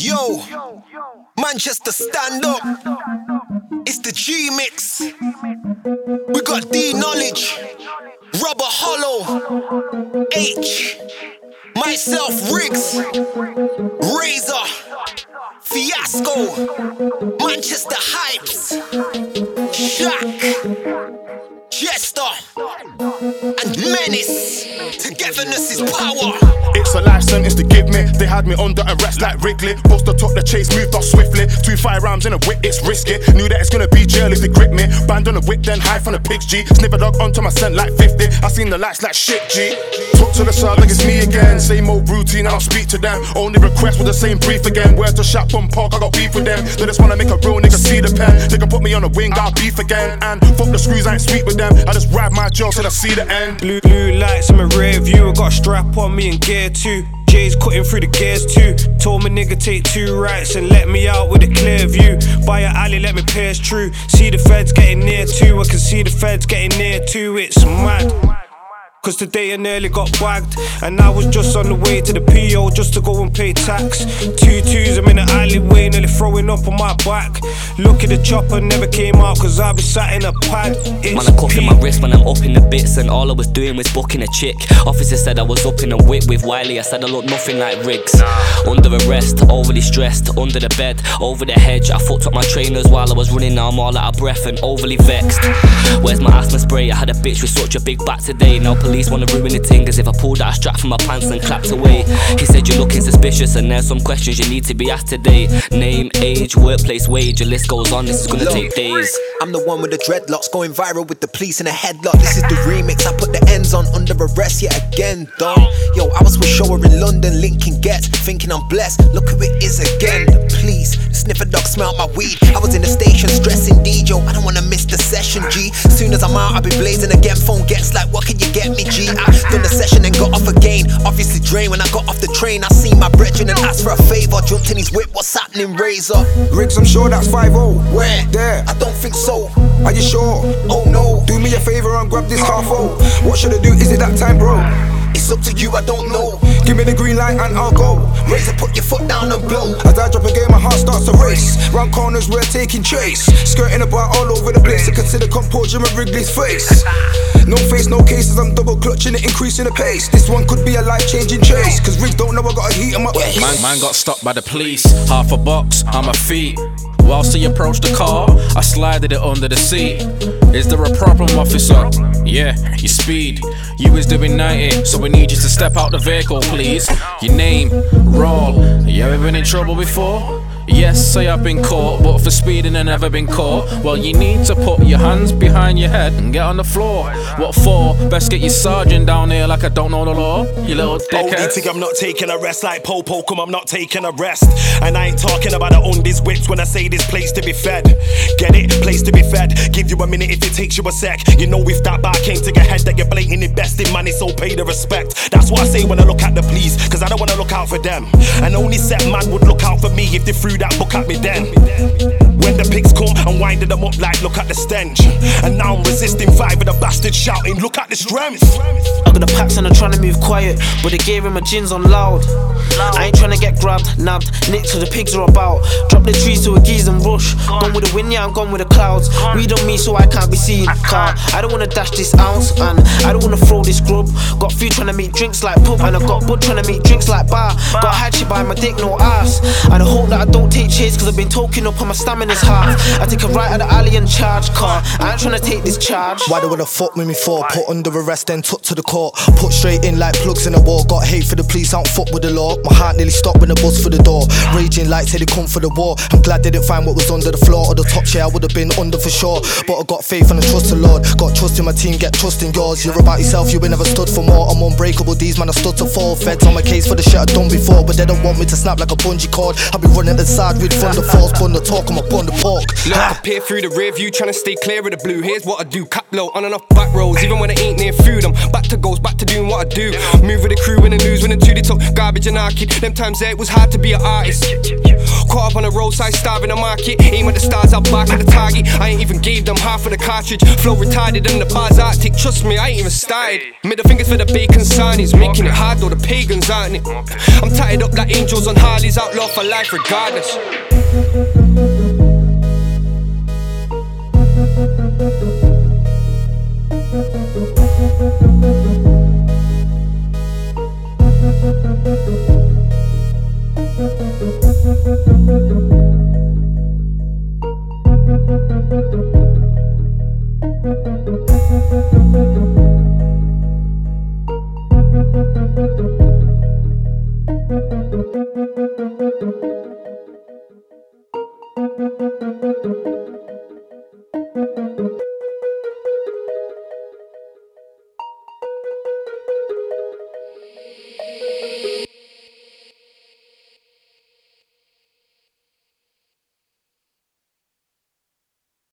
Yo, Manchester stand up. It's the G mix. We got D knowledge, Rubber Hollow, Aitch, myself Wrigz, Razor, Fiasco, Manchester Hypes, Shak, Jester, and Mennis. Togetherness is power. It's a life sentence to give me. They had me under arrest like Wrigley. Bust the top, the chase moved off swiftly. Two firearms in a whip, it's risky. Knew that it's gonna be jail if they grip me. Band on a whip, then high from the pigs G. Sniffer dog onto my scent like 50. I seen the lights like shit G. Talk to the side like it's me again. Same old routine, I don't speak to them. Only request with the same brief again. Where to shop from park, I got beef with them. They just wanna make a real nigga see the pen. They can put me on a wing, I'll beef again. And fuck the screws, I ain't sweet with them. I just ride my jaw till I see the end. Blue, blue lights in my rear view. I got a strap on me and gear too. J's cutting through the gears too. Told my nigga take two rights and let me out with a clear view. By a alley, let me pierce through. See the feds getting near too. I can see the feds getting near too. It's mad. Cause today I nearly got bagged. And I was just on the way to the PO just to go and pay tax. Two twos, I'm in the nearly throwing up on my back. Look at the chopper, never came out cause I be sat in a pad. It's Man, I'm cuffing my wrist when I'm up in the bits, and all I was doing was booking a chick. Officer said I was up in a whip with Wiley. I said I look nothing like Wrigz. Under arrest, overly stressed, under the bed, over the hedge. I fucked up my trainers while I was running. Now I'm all out of breath and overly vexed. Where's my asthma spray? I had a bitch with such a big back today. Now police wanna ruin the thing as if I pulled out a strap from my pants and clapped away. He said you're looking suspicious, and there's some questions you need to be asked today. Name, age, workplace, wage, the list goes on. This is gonna take days. I'm the one with the dreadlocks going viral with the police in a headlock. This is the remix. I put the ends on under arrest yet again, dog. Yo, I was with Shower in London, Lincoln Gets, thinking I'm blessed. Look who it is again. The police, the sniffer dog smelled my weed. I was in the station stressing DJ. I don't wanna miss the session, G. Soon as I'm out, I'll be blazing again. Phone gets like, what can you get me, G? I done the session and got off again. Drained when I got off the train. I seen my brethren and asked for a favor. Jumped in his whip, what's happening, Razor? Wrigz, I'm sure that's 5 0. Where? There. I don't think so. Are you sure? Oh no. Do me a favor and grab this car phone. Oh. What should I do? Is it that time, bro? It's up to you, I don't know. Give me the green light and I'll go. Razor, put your foot down and blow. As I drop a game, my heart starts to race. Round corners, we're taking chase. Skirting about all over the place. I consider composure in Wrigley's face. No face, no cases. I'm double clutching it, increasing the pace. This one could be a life changing chase. Cause Wrigz don't know I got a heat in my face. Man, man got stopped by the police. Half a box on my feet. Whilst he approached the car, I slided it under the seat. Is there a problem, officer? Yeah, your speed. You was doing 90, so we need you to step out the vehicle, please. Your name, roll. You ever been in trouble before? Yes, say I've been caught, but for speeding I never been caught. Well, you need to put your hands behind your head and get on the floor. What for? Best get your sergeant down here like I don't know the law. You little dickhead. think I'm not taking a rest like Popo, come I'm not taking a rest. And I ain't talking about the on these whips when I say this place to be fed. Get it? Place to be fed. Give you a minute if it takes you a sec. You know if that bar came to your head that you're blatantly besting money, so pay the respect. That's what I say when I look at the police, cause I don't wanna look out for them. And only set man would look out for me if they threw that book at me then. When the pigs come, I'm winding them up like look at the stench. And now I'm resisting five of the bastards shouting, look at the strength. I got the packs and I'm trying to move quiet, but the gear in my gins on loud. I ain't trying to get grabbed, nabbed, nicked till the pigs are about. Drop the trees to a geese and rush. Gone with the wind, yeah, I'm gone with the clouds. Weed on me so I can't be seen. Car, I don't wanna dash this ounce, and I don't wanna throw this grub. Got food trying to make drinks like pub, and I got bud trying to make drinks like bar. Got had shit by my dick, no ass. And I hope that I don't take chase, cause I've been talking up on my stamina's half. I take a right at the alley and charge car. I ain't trying to take this charge. Why they wanna fuck with me for? Put under arrest, then took to the court. Put straight in like plugs in a wall. Got hate for the police, I don't fuck with the law. My heart nearly stopped when the bus for the door. Raging like said they come for the war. I'm glad they didn't find what was under the floor or the top chair. I would have been under for sure. But I got faith and I trust the Lord. Got trust in my team, get trust in yours. You're about yourself, you ain't never stood for more. I'm unbreakable, these man I stood to fall. Feds on my case for the shit I done before. But they don't want me to snap like a bungee cord. I'll be running inside with thunder falls, bun the talk, I'm up on the park. Look. I peer through the rear view, trying to stay clear of the blue. Here's what I do, cap low, on and off back roads. Even when I ain't near food, I'm back to goals, back to doing what I do. Move with the crew in the news, when the two they talk garbage and arcade. Them times there, it was hard to be an artist. Caught up on the roadside, starving the market. Aim at the stars, I'll bark at the target. I ain't even gave them half of the cartridge. Flow retarded in the bars Arctic, trust me, I ain't even started. Middle fingers for the bacon signies, making it hard though the pagans aren't it. I'm tied up like angels on Harleys, outlaw for life regardless.